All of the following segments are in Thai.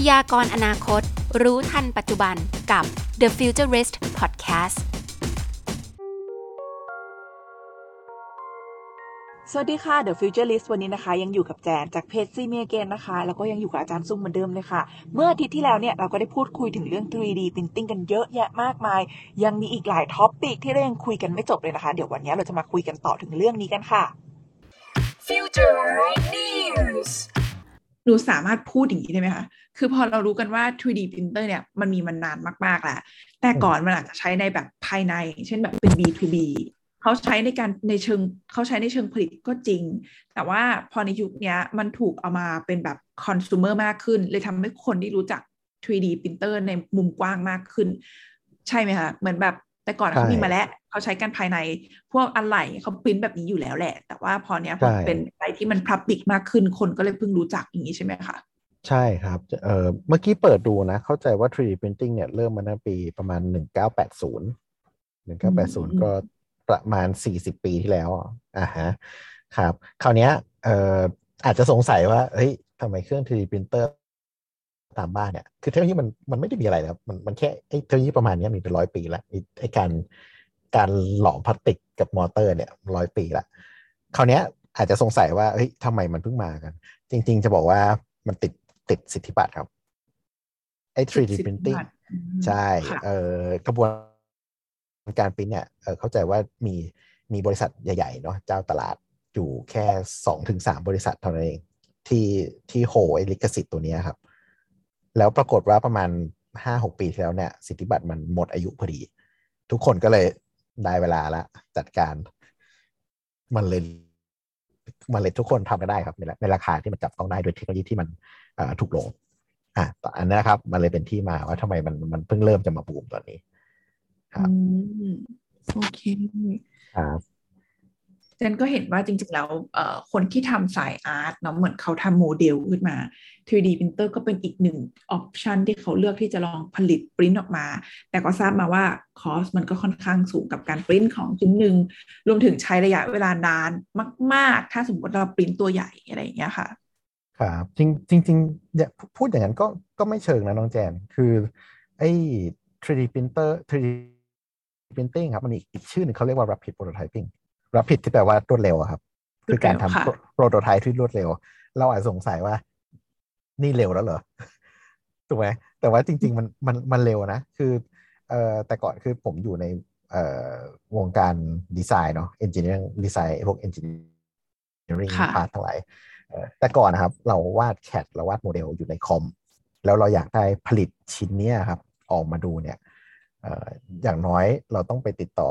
พยากรณ์อนาคต รู้ทันปัจจุบันกับ The Futurist Podcast สวัสดีค่ะ The Futurist วันนี้นะคะ ยังอยู่กับแจนจากเพจซีเมียเกนนะคะ แล้วก็ยังอยู่กับอาจารย์ซุ่มเหมือนเดิมเลยค่ะ เมื่ออาทิตย์ที่แล้วเนี่ย เราก็ได้พูดคุยถึงเรื่อง 3D Printing กันเยอะแยะมากมาย ยังมีอีกหลาย topic ที่เรายังคุยกันไม่จบเลยนะคะ เดี๋ยววันนี้เราจะมาคุยกันต่อถึงเรื่องนี้กันค่ะ Future News หนูสามารถพูดอย่างนี้ได้ไหมคะ คือพอเรารู้กันว่า 3D printer เนี่ยมันมีมันนานมากๆแล้ว แต่ก่อนมันอาจจะใช้ในแบบภายใน เช่นแบบเป็น B2B เขาใช้ในการในเชิงเขาใช้ในเชิงผลิตก็จริง แต่ว่าพอในยุคนี้มันถูกเอามาเป็นแบบคอน sumer มากขึ้น เลยทำให้คนที่รู้จัก 3D printer ในมุมกว้างมากขึ้น ใช่ไหมคะ เหมือนแบบ แต่ก่อนเขามีมาแล้วเขาใช้กันภายในพวกอะไหล่เขาปริ้นแบบนี้อยู่แล้วแหละ แต่ว่าพอเนี้ยพอเป็นอะไรที่มันพับบิกมากขึ้นคนก็เลยเพิ่งรู้จักอย่างนี้ใช่ไหมคะใช่ครับเอ่อเมื่อกี้เปิดดูนะ เข้าใจว่า 3D printing เนี่ยเริ่มมาในปีประมาณ 1980 1980 ก็ประมาณ 40 ปีที่แล้วอ่าฮะครับ คราวนี้เอ่ออาจจะสงสัยว่าเฮ้ยทำไมเครื่อง 3D printer ตามบ้านเนี่ยคือเทคโนโลยีมันมันไม่ได้มีอะไรแล้วมันมันแค่ไอ้เทคโนโลยีประมาณนี้มีเป็นร้อยปีแล้วไอ้การการหลอมพลาสติกกับมอเตอร์เนี่ยร้อยปีละคราวนี้อาจจะสงสัยว่าเฮ้ยทำไมมันเพิ่งมากัน จริง ๆ จะบอกว่ามันติดติดสิทธิบัตรครับไอ้ 3D printing ใช่เอ่อกระบวนการปริ้นเนี่ยเออเข้าใจว่ามีมีบริษัทใหญ่ ๆ เนาะเจ้าตลาดอยู่แค่สองถึงสามบริษัทเท่านั้นเองที่ที่โฮไอ้ลิขสิทธิ์ตัวนี้ครับ แล้วปรากฏว่าประมาณห้าหกปีที่แล้วเนี่ยสิทธิบัตรมันหมดอายุพอดี ทุกคนก็เลยได้เวลาละจัดการ มันเลยมันเลยทุกคนทำกันได้ครับ ในราคาที่มันจับต้องได้โดยเทคโนโลยีที่มันถูกลงอะอันนี้นะครับ มันเลยเป็นที่มาว่าทำไมมันมันเพิ่งเริ่มจะมาบูมตอนนี้ ครับโอเคครับ เจนก็เห็นว่าจริง ๆ แล้วคนที่ทำสายอาร์ตเนาะเหมือนเขาทำโมเดลขึ้นมา 3D printer ก็เป็นอีกหนึ่งออปชันที่เขาเลือกที่จะลองผลิตปริ้นออกมา แต่ก็ทราบมาว่าคอสมันก็ค่อนข้างสูงกับการปริ้นของชิ้นหนึ่งรวมถึงใช้ระยะเวลานานมาก ๆ ถ้าสมมติเราปริ้นตัวใหญ่อะไรอย่างเงี้ยค่ะครับจริงจริงจริงพูดอย่างนั้นก็ก็ไม่เชิงนะน้องแจน คือไอ้ 3D printer 3D printing ครับมันอีกอีกชื่อหนึ่งเขาเรียกว่า rapid prototyping rapid ที่แปลว่ารวดเร็วครับ คือการทำ prototype ที่รวดเร็ว เราอาจสงสัยว่า นี่เร็วแล้วเหรอถูกไหมแต่ว่าจริง ๆ มันมันมันเร็วนะ คือเอ่อแต่ก่อนคือผมอยู่ในเอ่อวงการดีไซน์เนาะ engineer design พวก engineering part ทั้งหลายแต่ก่อนนะครับ เราวาด CAD เราวาดโมเดลอยู่ในคอม แล้วเราอยากได้ผลิตชิ้นนี้ครับ ออกมาดูเนี่ยอย่างน้อยเราต้องไปติดต่อ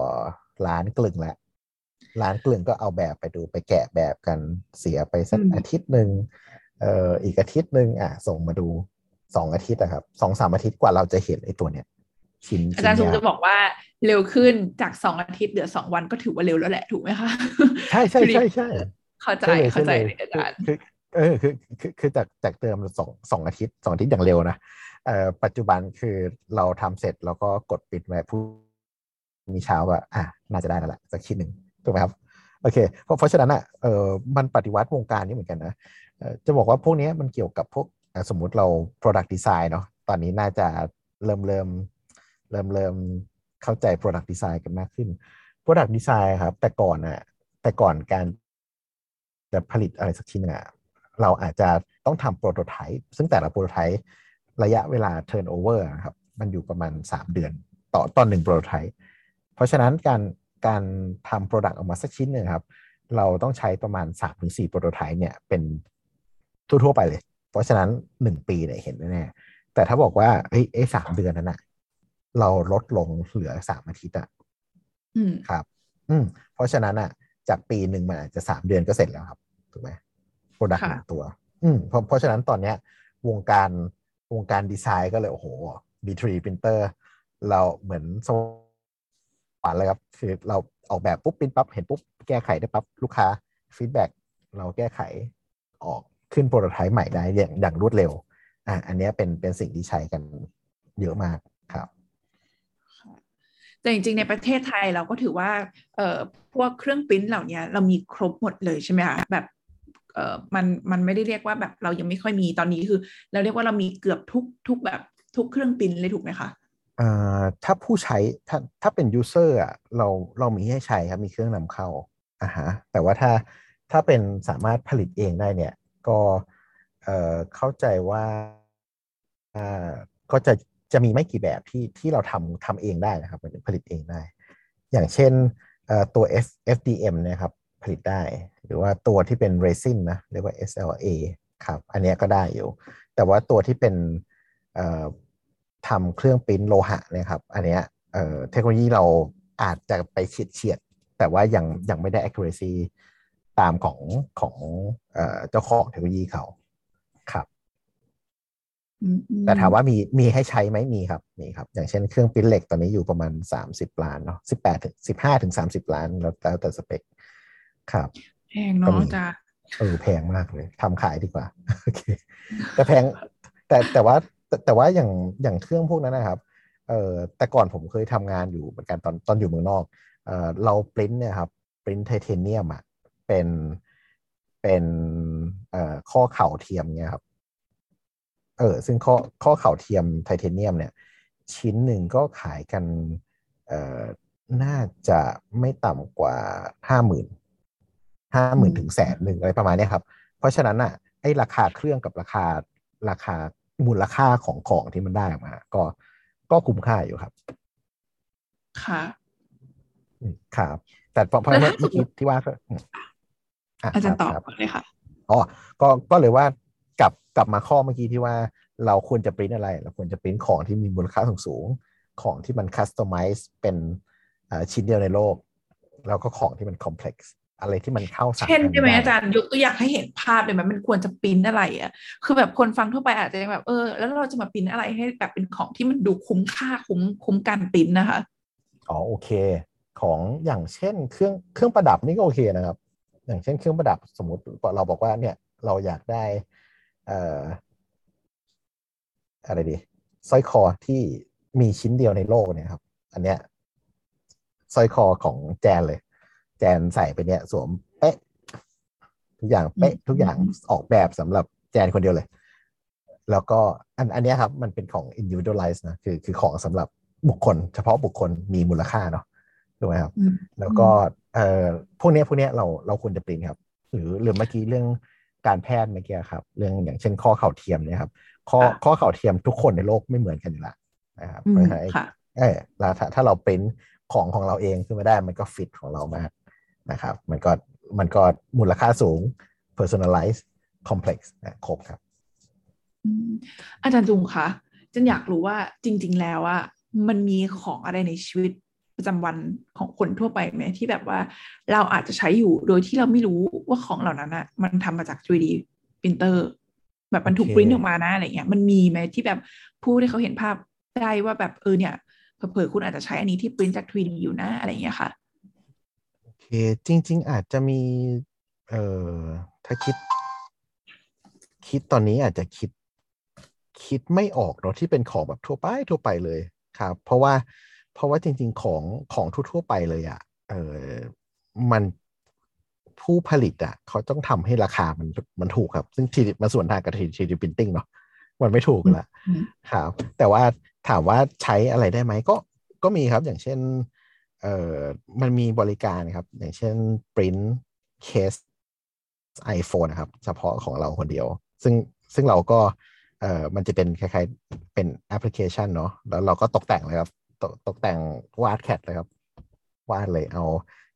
ร้านกลึงแหละ ร้านกลึงก็เอาแบบไปดูไปแกะแบบกันเสียไปสักอาทิตย์หนึ่งเอ่ออีกอาทิตย์หนึ่งอะส่งมาดูสองอาทิตย์นะครับสองสามอาทิตย์กว่าเราจะเห็นไอ้ตัวเนี้ยชิ้นอาจารย์สุจะบอกว่าเร็วขึ้นจากสองอาทิตย์เหลือสองวันก็ถือว่าเร็วแล้วแหละถูกไหมคะใช่ใช่ใช่ใช่เข้าใจเข้าใจอาจารย์คือเออคือคือคือจากจากเติมสองสองอาทิตย์สองอาทิตย์อย่างเร็วนะเอ่อปัจจุบันคือเราทำเสร็จแล้วก็กดปิดไว้ผู้มีเช้าว่าอะน่าจะได้แล้วแหละสักชิ้นหนึ่ง ถูกไหมครับโอเคเพราะเพราะฉะนั้นอะเออมันปฏิวัติวงการนี้เหมือนกันนะจะบอกว่าพวกนี้มันเกี่ยวกับพวกสมมุติเรา product design เนาะตอนนี้น่าจะเริ่มเริ่มเริ่มเริ่มเข้าใจ product design กันมากขึ้น product design ครับแต่ก่อนอะแต่ก่อนการจะผลิตอะไรสักชิ้นอะเราอาจจะต้องทำ prototype ซึ่งแต่ละ prototype ระยะเวลา turnover นะครับมันอยู่ประมาณ 3 เดือน ต่อตอนหนึ่ง prototype เพราะฉะนั้นการ การทำ product ออกมาสักชิ้นหนึ่งครับ เราต้องใช้ประมาณ 3-4ถึง prototype เนี่ยเป็นทั่วๆไปเลย เพราะฉะนั้น 1 ปีเนี่ยเห็นแน่แต่ถ้าบอกว่าเฮ้ยไอ้สามเดือนนั้นอะเราลดลงเหลือสามอาทิตย์อะครับ อืมเพราะฉะนั้นอะจากปีหนึ่งมันอาจจะสามเดือนก็เสร็จแล้วครับถูกไหม product ตัว อืมเพราะเพราะฉะนั้นตอนเนี้ยวงการวงการดีไซน์ก็เลย โอ้โห 3D printer เราเหมือนส วรรค์เลยครับ คือเราออกแบบปุ๊บปริ้นปั๊บเห็นปุ๊บแก้ไขได้ปั๊บลูกค้า feedback เราแก้ไขออกขึ้น prototype ใหม่ได้อย่างอย่างรวดเร็วอะอันนี้เป็นเป็นสิ่งที่ใช้กันเยอะมากครับแต่จริงๆ ในประเทศไทยเราก็ถือว่าเอ่อพวกเครื่องปริ้นเหล่านี้เรามีครบหมดเลยใช่ไหมคะแบบเอ่อมันมันไม่ได้เรียกว่าแบบเรายังไม่ค่อยมีตอนนี้คือ เราเรียกว่าเรามีเกือบทุกทุกแบบทุกเครื่องปริ้นเลยถูกไหมคะ ถ้าผู้ใช้ถ้าถ้าเป็นยูเซอร์อะเราเรามีให้ใช้ครับ มีเครื่องนำเข้าอ่าฮะแต่ว่าถ้าถ้าเป็นสามารถผลิตเองได้เนี่ย ก็เอ่อเข้าใจว่าอ่าก็จะจะมีไม่กี่แบบที่ที่เราทำทำเองได้นะครับผลิตเองได้ อย่างเช่นเอ่อตัว F FDM นะครับผลิตได้ หรือว่าตัวที่เป็น resin นะเรียกว่า SLA ครับ อันนี้ก็ได้อยู่ แต่ว่าตัวที่เป็นเอ่อ ทำเครื่องปริ้นโลหะเนะครับ อันเนี้ยเอ่อเทคโนโลยีเราอาจจะไปเฉียดเฉียดๆแต่ว่ายังยังไม่ได้ accuracy ตามของของเอ่อเจ้าของเทคโนโลยีเขาครับอืมอืมแต่ถามว่ามีมีให้ใช้ไหมมีครับมีครับ อย่างเช่นเครื่องปริ้นเหล็กตอนนี้อยู่ประมาณ30ล้านเนาะ18ถึง15ถึง30ล้านแล้วแล้วแต่สเปค ครับแพงเนาะก็มีอาจารย์เออแพงมากเลยทำขายดีกว่าโอเคแต่แพงแต่แต่ว่า แต่แต่ว่าอย่างอย่างเครื่องพวกนั้นนะครับเอ่อแต่ก่อนผมเคยทำงานอยู่เหมือนกันตอนตอนอยู่เมืองนอกเอ่อเราปริ้นเนี่ยครับปริ้นไทเทเนียมอะเป็นเป็นเอ่อข้อเข่าเทียมเนี่ยครับเออซึ่งข้อข้อเข่าเทียมไทเทเนียมเนี่ย ชิ้นหนึ่งก็ขายกันเอ่อน่าจะไม่ต่ำกว่าห้าหมื่นห้าหมื่นถึงแสนหนึ่งอะไรประมาณนี้ครับ เพราะฉะนั้นอะไอ้ราคาเครื่องกับราคาราคา มูลค่าของของที่มันได้ออกมา ก็ก็คุ้มค่าอยู่ครับ ค่ะอืมครับ แต่เพราะเพราะแล้วเมื่อถ้าเมื่อกี้ที่ว่าก็อืมะอาจารย์ตอบคบก่อนเลยค่ะอ๋อก็ก็เลยว่ากลับกลับมาข้อเมื่อกี้ที่ว่าเราควรจะปริ้นอะไร เราควรจะปริ้นของที่มีมูลค่าสูงสูงๆของที่มันคัสตอมไมซ์เป็นอ่าชิ้นเดียวในโลก แล้วก็ของที่มันคอมเพล็กซ์ อะไรที่มันเข้าสามเช่นอันได้ไหมด้อาจารย์ยกตัวอย่างให้เห็นภาพเลยไหมมันควรจะปริ้นอะไรอะคือแบบคนฟังทั่วไปอาจจะยังแบบเออแล้วเราจะมาปริ้นอะไรให้แบบเป็นของที่มันดูคุ้มค่าคุ้มคุ้มการปริ้นนะคะอ๋อโอเค ของอย่างเช่นเครื่องเครื่องประดับนี่ก็โอเคนะครับ อย่างเช่นเครื่องประดับสมมติเราบอกว่าเนี่ยเราอยากได้เอ่ออะไรดีสร้อยคอที่มีชิ้นเดียวในโลกเนี่ยครับ อันเนี้ยสร้อยคอของแจนเลยแจนใส่ไปเนี่ย สวมเป๊ะ ทุกอย่างเป๊ะอืมทุกอย่างออกแบบสำหรับแจนคนเดียวเลย แล้วก็อันอันเนี้ยครับ มันเป็นของ individualize นะคือคือของสำหรับบุคคล เฉพาะบุคคลมีมูลค่าเนาะถูกไหมครับอืมแล้วก็เอ่อพวกเนี้ยพวกเนี้ยเราเราควรจะปริ้นครับ หรือหรือเมื่อกี้เรื่องการแพทย์เมื่อกี้ครับ เรื่องอย่างเช่นข้อเข่าเทียมเนี่ยครับ ข้อค่ะข้อเข่าเทียมทุกคนในโลกไม่เหมือนกันอยู่และนะครับอืเพมราะฉะนั้นไอ้ค่ะเออแล้วถ้าถ้าเราปริ้นของของเราเองขึ้นมาได้มันก็ฟิตของเรามาก นะครับ มันก็มันก็มูลค่าสูง personalize complex นะครบครับอืมอาจารย์จุงคะจันอยากรู้ว่าจริง ๆ แล้วอะมันมีของอะไรในชีวิตประจำวันของคนทั่วไปไหมที่แบบว่าเราอาจจะใช้อยู่โดยที่เราไม่รู้ว่าของเหล่านั้นอะมันทำมาจาก 3D printer แบบมันถูกโอเคปริ้นออกมานะอะไรเงี้ยมันมีไหมที่แบบผู้ที่เขาเห็นภาพได้ว่าแบบเออเนี่ยเผลอๆคุณอาจจะใช้อันนี้ที่ปริ้นจาก 3D อยู่นะอะไรเงี้ยค่ะโอ เคจริง ๆ อาจจะมี เอ่อถ้าคิด คิดตอนนี้อาจจะคิด คิดไม่ออกเนาะที่เป็นของแบบทั่วไปทั่วไปเลยครับ เพราะว่าเพราะว่าจริง ๆ ของของทั่วๆไปเลยอะ่ะเออมันผู้ผลิตอะ่ะเขาต้องทำให้ราคามันมันถูกครับ ซึ่งทีมาส่วนทางกับ 3D printing เนาะมันไม่ถูกอยู่แล้วอืมครับ แต่ว่าถามว่าใช้อะไรได้ไหมก็ก็มีครับอย่างเช่น เอ่อมันมีบริการครับ อย่างเช่น print case iPhone นะครับ เฉพาะของเราคนเดียว ซึ่งซึ่งเราก็เอ่อมันจะเป็นคล้ายๆเป็นแอปพลิเคชันเนาะแล้วเราก็ตกแต่งเลยครับ ตกตกแต่งวาดแคทเลยครับ วาดเลยเอา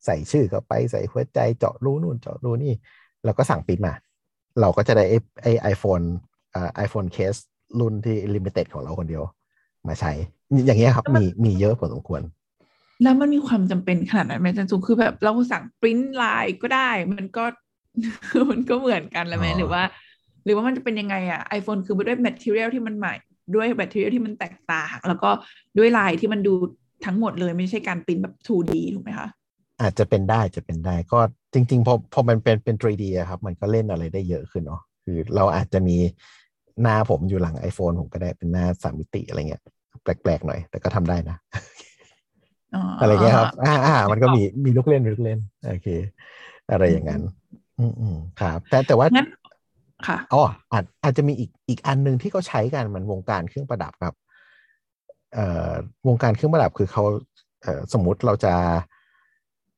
ใส่ชื่อเข้าไปใส่หัวใจเจาะรูนู่นเจาะรูนี่ แล้วก็สั่งปริ้นมา เราก็จะได้ไอ iPhone อ่า iPhone case รุ่นที่ limited ของเราคนเดียวมาใช้ อย่างเงี้ยครับมีมีเยอะพอสมควร แล้วมันมีความจำเป็นขนาดนั้นไหมอาจารย์จุงคือแบบเราสั่งปริ้นลายก็ได้ มันก็มันก็เหมือนกันแล้วไหมอ๋อหรือว่า หรือว่ามันจะเป็นยังไงอะ iPhone คือด้วย material ที่มันใหม่ ด้วย material ที่มันแตกต่าง แล้วก็ด้วยลายที่มันดูทั้งหมดเลยไม่ใช่การปริ้นแบบ 2D ถูกไหมคะอาจจะเป็นได้จะเป็นได้ก็จริง ๆ พอพอมันเป็นเป็น 3D อะครับ มันก็เล่นอะไรได้เยอะขึ้นเนาะคือเราอาจจะมีหน้าผมอยู่หลัง iPhone ผมก็ได้เป็นหน้าสามมิติอะไรเงี้ยแปลกๆหน่อย แต่ก็ทำได้นะ อ๋อออะไรเงี้ยครับ อ่าอ่ามันก็มีมีลูกเล่นมีลูกเล่นโอเค อะไรอย่างนั้น อืมอืมครับ แต่แต่ว่างั้นค่ะอ๋ออาจอาจจะมีอีกอีกอันหนึ่งที่เขาใช้กันมันวงการเครื่องประดับครับ เอ่อวงการเครื่องประดับคือเขาเอ่อสมมุติเราจะ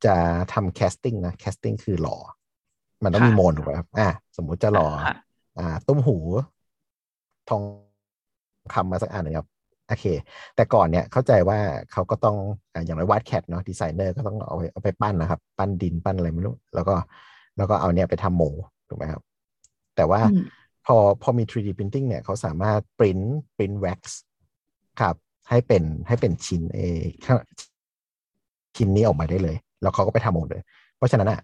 จะทำ casting นะ casting คือหล่อ มันต้องมีค่ะโมนถูกไหมครับอ่าสมมุติจะหล่อค่ะอ่าตุ้มหู ทองคำมาสักอันหนึ่งครับ โอเค แต่ก่อนเนี่ยเข้าใจว่าเขาก็ต้องอ่าอย่างไรวาด CAD เนาะดีไซเนอร์ก็ต้องเอาไปเอาไปปั้นนะครับ ปั้นดินปั้นอะไรไม่รู้ แล้วก็แล้วก็เอาเนี่ยไปทำโมถูกไหมครับ แต่ว่าอืมพอพอมี 3D printing เนี่ยเขาสามารถปริ้นปริ้นแว็กซ์ครับ ให้เป็นให้เป็นชิ้นเอข้างชิ้นนี้ออกมาได้เลย แล้วเขาก็ไปทำ mold เลย เพราะฉะนั้นอะ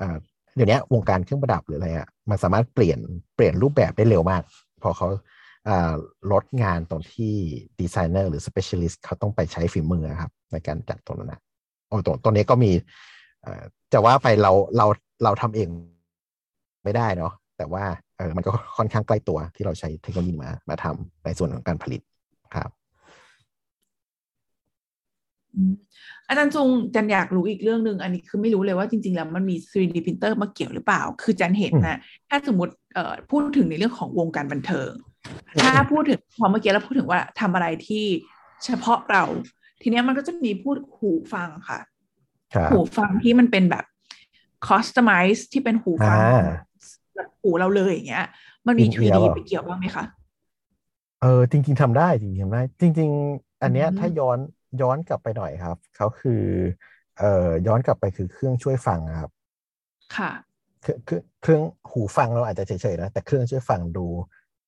อ่าเดี๋ยวนี้วงการเครื่องประดับหรืออะไรอะมันสามารถเปลี่ยนเปลี่ยนรูปแบบได้เร็วมาก พอเขาอ่า ลดงานตรงที่ดีไซเนอร์หรือ specialist เขาต้องไปใช้ฝีมือครับ ในการจัดตรงนั้นนะโอ้ตรงตรงนี้ก็มีเอ่อจะว่าไปเราเราเราทำเองไม่ได้เนาะแต่ว่าเออมันก็ค่อนข้างใกล้ตัวที่เราใช้เทคโนโลยีมามาทำในส่วนของการผลิตครับอืมอาจารย์จงจันอยากรู้อีกเรื่องหนึ่งอันนี้คือไม่รู้เลยว่าจริง ๆ แล้วมันมี 3D printer มาเกี่ยวหรือเปล่า คือจันเห็นนะถ้าสมมติเอ่อพูดถึงในเรื่องของวงการบันเทิง ถ้าพูดถึงพอเมื่อกี้เราพูดถึงว่าทำอะไรที่เฉพาะเรา ทีเนี้ยมันก็จะมีพูดหูฟังค่ะครับหูฟังที่มันเป็นแบบ customize ที่เป็นหูฟังอ่าแบบหูเราเลยอย่างเงี้ย มันมีอินเอียร์ 3D เปล่าไปเกี่ยวบ้างไหมคะเออจริง ๆทำได้จริงๆทำได้ จริง ๆ อันเนี้ยอืมถ้าย้อนย้อนกลับไปหน่อยครับเขาคือเอ่อย้อนกลับไปคือเครื่องช่วยฟังอะครับ ค่ะเครื่องเครื่องเครื่องหูฟังเราอาจจะเฉยๆนะแต่เครื่องช่วยฟังดู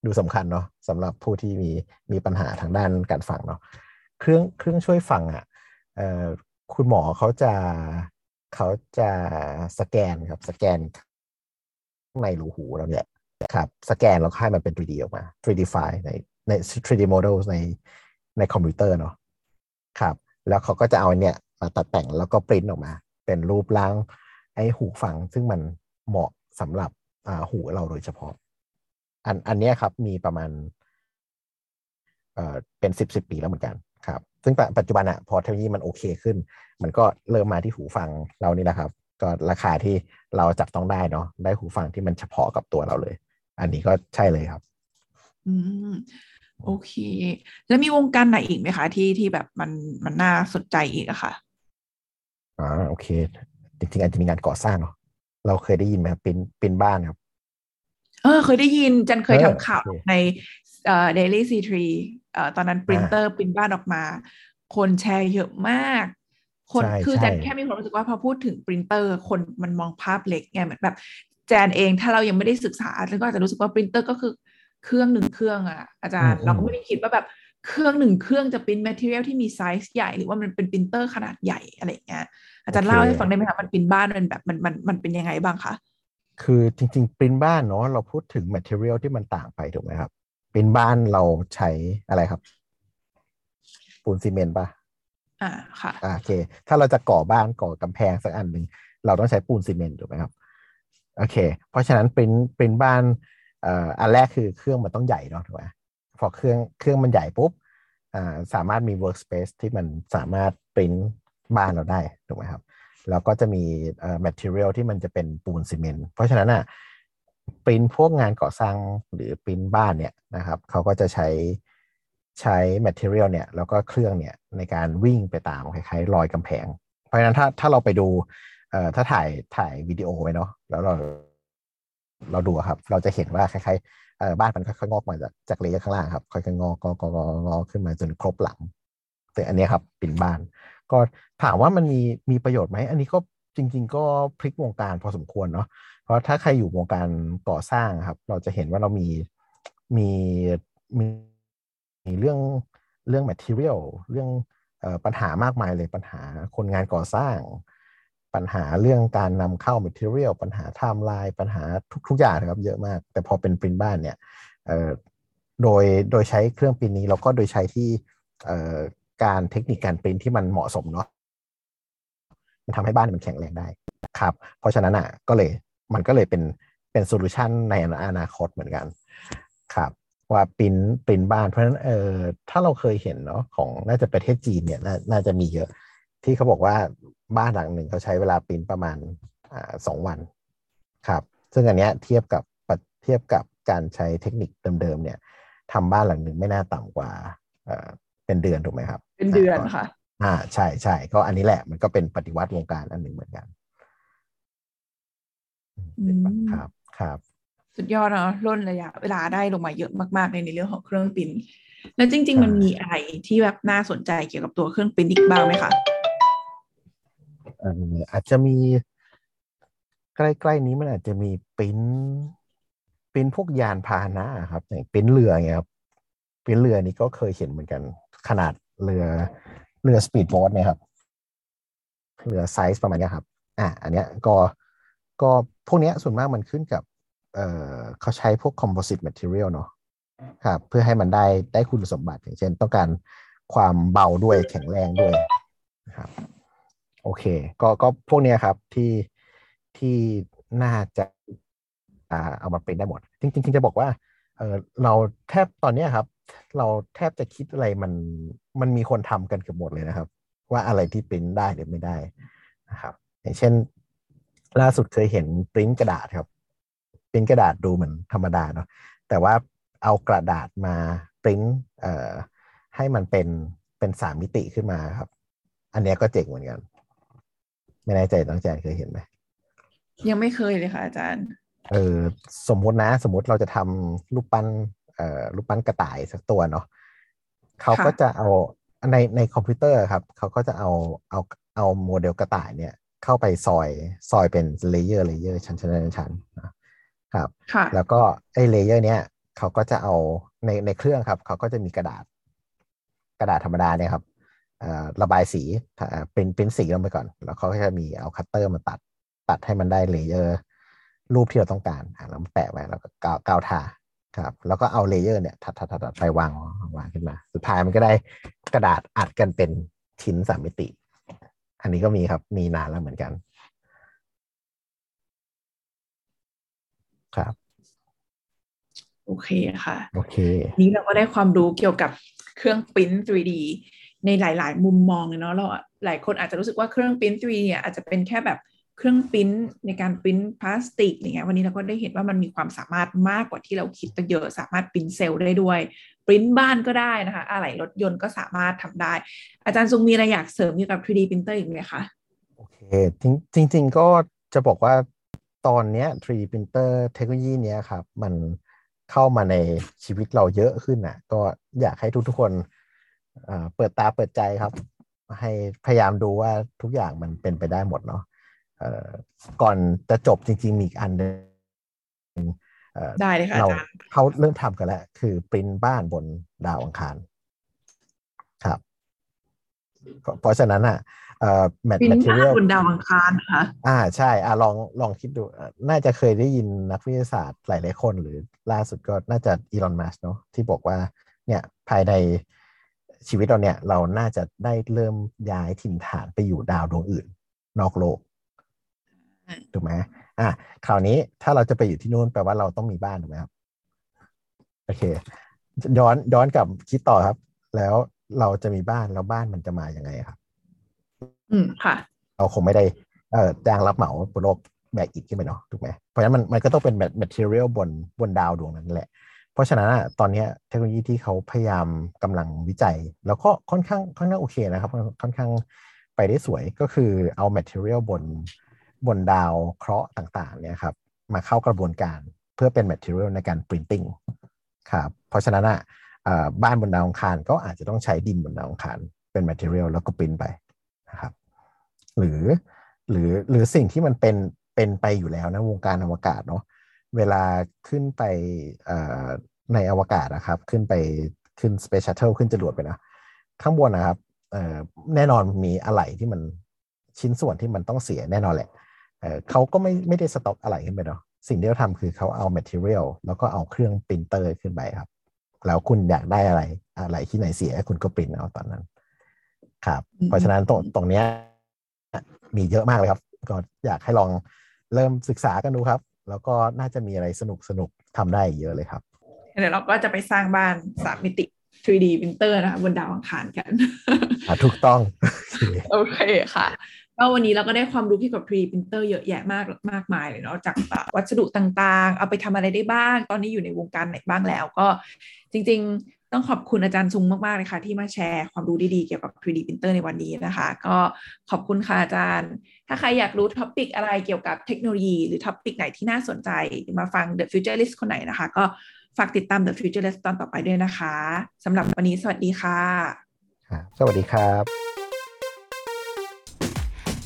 ดูสำคัญเนาะสำหรับผู้ที่มีมีปัญหาทางด้านการฟังเนาะเครื่องเครื่องช่วยฟังอะเอ่อคุณหมอเขาจะเขาจะสแกนครับสแกนในรูหูเราเนี่ยครับสแกนแล้วให้มันเป็น 3D ออกมา 3D file ในใน 3D models ในในคอมพิวเตอร์เนาะครับ แล้วเขาก็จะเอาเนี่ยมาตัดแต่งแล้วก็ปริ้นออกมา เป็นรูปร่างไอ้หูฟังซึ่งมันเหมาะสำหรับอ่าหูเราโดยเฉพาะ อันอันเนี้ยครับมีประมาณเอ่อเป็นสิบสิบปีแล้วเหมือนกันครับ ซึ่งปัจปัจจุบันอะพอเทคโนโลยีมันโอเคขึ้น มันก็เริ่มมาที่หูฟังเรานี่แหละครับ ก็ราคาที่เราจับต้องได้เนาะได้หูฟังที่มันเฉพาะกับตัวเราเลย อันนี้ก็ใช่เลยครับ อืมโอเค แล้วมีวงการไหนอีกไหมคะ ที่ที่แบบมันมันน่าสนใจอีกอะค่ะอ่าโอเค จริงๆอาจจะมีงานก่อสร้างเนาะเราเคยได้ยินไหมครับเป็นเป็นบ้านครับ เออเคยได้ยินแจนเคยเออทำข่าวโอเคในเอ่อ Daily C3 เอ่อตอนนั้นปริ้นบ้านออกมา คนแชร์เยอะมาก คนใช่คือใช่แจนแค่มีความรู้สึกว่าพอพูดถึงปรินเตอร์ คนมันมองภาพเล็กไงเหมือนแบบแจนเองถ้าเรายังไม่ได้ศึกษาแล้วก็อาจจะรู้สึกว่าปรินเตอร์ก็คือเครื่องหนึ่งเครื่องอะอาจารย์เราก็ไม่ได้คิดว่าแบบเครื่องหนึ่งเครื่องจะปริ้น material ที่มีไซส์ใหญ่หรือว่ามันเป็นปรินเตอร์ขนาดใหญ่อะไรอย่างเงี้ยอาจารย์เล่าให้ฟังได้ไหมคะมันปรินบ้านมันแบบมันมันมันเป็นยังไงบ้างคะ คือจริงๆปริ้นบ้านเนาะเราพูดถึง material ที่มันต่างไปถูกไหมครับปริ้นบ้านเราใช้อะไรครับ ปูนซีเมนต์ปะอ่าค่ะอ่าโอเค ถ้าเราจะก่อบ้านก่อกำแพงสักอันหนึ่งเราต้องใช้ปูนซีเมนต์ถูกไหมครับโอเค เพราะฉะนั้นปริ้นปริ้นบ้านเอ่ออันแรกคือเครื่องมันต้องใหญ่เนาะถูกไหมพอเครื่องเครื่องมันใหญ่ปุ๊บอ่าสามารถมี workspace ที่มันสามารถปริ้นบ้านเราได้ถูกไหมครับ แล้วก็จะมีเอ่อ material ที่มันจะเป็นปูนซีเมนต์เพราะฉะนั้นอะปริ้นพวกงานก่อสร้างหรือปริ้นบ้านเนี่ยนะครับเขาก็จะใช้ใช้ material เนี่ยแล้วก็เครื่องเนี่ยในการวิ่งไปตามคล้ายๆรอยกำแพง เพราะฉะนั้นถ้าถ้าเราไปดูเอ่อถ้าถ่ายถ่ายวิดีโอไว้เนาะแล้วเราเราดูครับ เราจะเห็นว่าคล้ายๆเอ่อบ้านมันค่อยๆงอกมาจากจาก layer ข้างล่างครับค่อยๆงอกงอกงอกงอกขึ้นมาจนครบหลังแต่อันนี้ครับเป็นบ้าน ก็ถามว่ามันมีมีประโยชน์ไหม อันนี้ก็จริง ๆ ก็พลิกวงการพอสมควรเนาะเพราะถ้าใครอยู่วงการก่อสร้างครับ เราจะเห็นว่าเรามีมีมีมีเรื่องเรื่อง material เรื่องออปัญหามากมายเลยปัญหาคนงานก่อสร้าง ปัญหาเรื่องการนำเข้า material ปัญหาไทม์ไลน์ปัญหาทุกทุกอย่างนะครับเยอะมาก แต่พอเป็นปรินบ้านเนี่ยโดยโดยใช้เครื่องปริ้นนี้ แล้วก็โดยใช้ที่ การเทคนิคการปริ้นที่มันเหมาะสมเนาะมันทำให้บ้านมันแข็งแรงได้ครับ เพราะฉะนั้นอะก็เลยมันก็เลยเป็นเป็น solution ในอนาคตเหมือนกันครับว่าปริ้นปริ้นบ้านเพราะฉะนั้นเออถ้าเราเคยเห็นเนาะของน่าจะประเทศจีนเนี่ยนน่าจะมีเยอะ ที่เขาบอกว่าบ้านหลังหนึ่งเขาใช้เวลาปริ้นประมาณอ่าสองวันครับ ซึ่งอันเนี้ยเทียบกับเทียบกับการใช้เทคนิคเดิมๆเนี่ยทำบ้านหลังหนึ่งไม่น่าต่ำกว่า เอ่อเป็นเดือนถูกไหมครับ เป็นเดือนก็ค่ะ อ่าใช่ใช่ก็อันนี้แหละมันก็เป็นปฏิวัติวงการอันหนึ่งเหมือนกันอืมครับครับ สุดยอดเนาะล่นระยะเวลาได้ลงมาเยอะมากๆในในเรื่องของเครื่องปริ้นท์แล้วจริง ๆ มันมีอะไรที่แบบน่าสนใจเกี่ยวกับตัวเครื่องปริ้นท์อีกบ้างไหมคะเอ่ออาจจะมีใกล้ๆนี้มันอาจจะมีปริ้นปริ้นพวกยานพาหนะครับอย่างปริ้นเรือไงครับปริ้นเรือนี่ก็เคยเห็นเหมือนกัน ขนาดเรือเรือสปีดโบ๊ทเนี่ยครับเรือไซส์ประมาณนี้ครับ อะอันเนี้ยก็ก็พวกเนี้ยส่วนมากมันขึ้นกับเอ่อเขาใช้พวก composite material เนาะครับ เพื่อให้มันได้ได้คุณสมบัติอย่างเช่น ต้องการความเบาด้วยแข็งแรงด้วยครับ โอเค ก็ก็พวกเนี้ยครับที่ที่น่าจะอ่าเอามาเป็นได้หมด จริงๆจริงจะบอกว่าเออเราแทบตอนเนี้ยครับ เราแทบจะคิดอะไรมันมันมีคนทำกันเกือบหมดเลยนะครับ ว่าอะไรที่ปริ้นได้หรือไม่ได้นะครับ อย่างเช่น ล่าสุดเคยเห็นปริ้นกระดาษครับปริ้นกระดาษดูเหมือนธรรมดาเนาะแต่ว่าเอากระดาษมาปริ้นเอ่อให้มันเป็นเป็นสามมิติขึ้นมาครับ อันเนี้ยก็เจ๋งเหมือนกัน ไม่แน่ใจน้องแจนเคยเห็นไหมยังไม่เคยเลยค่ะอาจารย์ เออสมมุตินะ สมมุติเราจะทำรูปปั้นเอ่อ รูปปั้นกระต่ายสักตัวเนาะเขาก็ค่ะจะเอาในในคอมพิวเตอร์ครับ เขาก็จะเอาเอาเอาโมเดลกระต่ายเนี่ยเข้าไปซอยซอยเป็น layer layer ชั้นชั้นชั้นชั้นนะครับค่ะแล้วก็ไอ้ layer เนี้ยเขาก็จะเอาในในเครื่องครับ เขาก็จะมีกระดาษ กระดาษธรรมดาเนี่ยครับเอ่อระบายสีเอ่อเป็นเป็นสีลงไปก่อน แล้วเขาก็จะมีเอาคัตเตอร์มาตัดตัดให้มันได้ layer รูปที่เราต้องการอะแล้วแปะไว้แล้วก็กาวกาวทา ครับแล้วก็เอา layer เนี่ยถัดถัดถัดถัดไปวางวางขึ้นมา สุดท้ายมันก็ได้กระดาษอัดกันเป็นชิ้นสามมิติ อันนี้ก็มีครับมีนานแล้วเหมือนกันครับโอเคค่ะโอเค นี้เราก็ได้ความรู้เกี่ยวกับเครื่องปริ้น 3D ในหลาย ๆ มุมมองเลยเนาะเราอะหลายคนอาจจะรู้สึกว่าเครื่องปริ้น 3D เนี่ยอาจจะเป็นแค่แบบ เครื่องปริ้นในการปริ้นพลาสติกอย่างเงี้ยวันนี้เราก็ได้เห็นว่ามันมีความสามารถมากกว่าที่เราคิดตั้งเยอะ สามารถปริ้นเซลล์ได้ด้วยปริ้นบ้านก็ได้นะคะอะไหล่รถยนต์ก็สามารถทำได้ อาจารย์ซุงมีอะไรอยากเสริมเกี่ยวกับ 3D printer อีกไหมคะโอเคจริงจริงๆก็จะบอกว่าตอนเนี้ย 3D printer เทคโนโลยีเนี้ยครับมันเข้ามาในชีวิตเราเยอะขึ้นน่ะก็อยากให้ทุกๆคนเปิดตาเปิดใจครับ ให้พยายามดูว่าทุกอย่างมันเป็นไปได้หมดเนาะ ก่อนจะจบจริง ๆ มีอีกอันหนึงเอ่อได้เลยค่ะเราอาจารย์เขาเริ่มทำกันแล้ว คือปริ้นบ้านบนดาวอังคาร ครับ เพราะเพราะฉะนั้นอะเอ่อปริ้นบ้าน material บนดาวอังคารนะคะอ่าใช่อ่าลองลองคิดดูอะน่าจะเคยได้ยินนักวิทยาศาสตร์หลายๆคน หรือล่าสุดก็น่าจะอีลอนมัสเนาะที่บอกว่า เนี่ยภายในชีวิตเราเนี่ย เราน่าจะได้เริ่มย้ายถิ่นฐานไปอยู่ดาวดวงอื่น นอกโลกอืม ถูกไหมอะคราวนี้ถ้าเราจะไปอยู่ที่นู่นแปลว่าเราต้องมีบ้านถูกไหมครับโอเค ย้อนย้อนกลับคิดต่อครับ แล้วเราจะมีบ้านแล้วบ้านมันจะมาอย่างไงครับ อืมค่ะ เราคงไม่ได้เอ่อจ้างรับเหมาบนโลกแบกอิฐขึ้นไปเนาะถูกไหมเพราะฉะนั้นมันมันก็ต้องเป็น material บนบนดาวดวงนั้นแหละ เพราะฉะนั้นอะตอนเนี้ยเทคโนโลยีที่เขาพยายามกำลังวิจัย แล้วก็ค่อนข้างค่อนข้างโอเคนะครับ ค่อนข้างไปได้สวยก็คือเอา material บน บนดาวเคราะห์ต่างๆเนี่ยครับมาเข้ากระบวนการเพื่อเป็น material ในการ printing ครับเพราะฉะนั้นอะเอ่อบ้านบนดาวอังคารก็อาจจะต้องใช้ดินบนดาวอังคารเป็น material แล้วก็ปริ้นไปนะครับหรือหรือหรือสิ่งที่มันเป็นเป็นไปอยู่แล้วนะวงการอวกาศเนาะเวลาขึ้นไปในอวกาศนะครับ ขึ้นไปขึ้น Space Shuttle ขึ้นจรวดไปนะข้างบนนะครับแน่นอนมีอะไหล่ที่มันชิ้นส่วนที่มันต้องเสียแน่นอนแหละ เอ่อเขาก็ไม่ไม่ได้สต็อกอะไหล่ขึ้นไปเนาะสิ่งที่เขาทำคือเขาเอา material แล้วก็เอาเครื่องปรินเตอร์ขึ้นไปครับ แล้วคุณอยากได้อะไรอะไรที่ไหนเสียคุณก็ปริ้นเอาตอนนั้น ครับอืมเพราะฉะนั้นตรงตรงเนี้ยมีเยอะมากเลยครับ ก็อยากให้ลองเริ่มศึกษากันดูครับ แล้วก็น่าจะมีอะไรสนุกสนุกทำได้เยอะเลยครับเดี๋ยวเราก็จะไปสร้างบ้านสามมิติ 3D printer นะคะบนดาวอังคารกันอะถูกต้อง โอเคค่ะ ก็วันนี้เราก็ได้ความรู้เกี่ยวกับ 3D printer เยอะแยะมากมากมายเลยเนาะจากวัสดุต่างๆ เอาไปทำอะไรได้บ้าง ตอนนี้อยู่ในวงการไหนบ้างแล้วก็จริง ๆ ต้องขอบคุณอาจารย์ซุงมากๆเลยค่ะที่มาแชร์ความรู้ดีๆ เกี่ยวกับ 3D printer ในวันนี้นะคะ ก็ขอบคุณค่ะอาจารย์ ถ้าใครอยากรู้ topic อะไรเกี่ยวกับเทคโนโลยี หรือ topic ไหนที่น่าสนใจมาฟัง The Futurist คนไหนนะคะ ก็ฝากติดตาม The Futurist ตอนต่อไปด้วยนะคะสำหรับวันนี้สวัสดีค่ะ สวัสดีครับ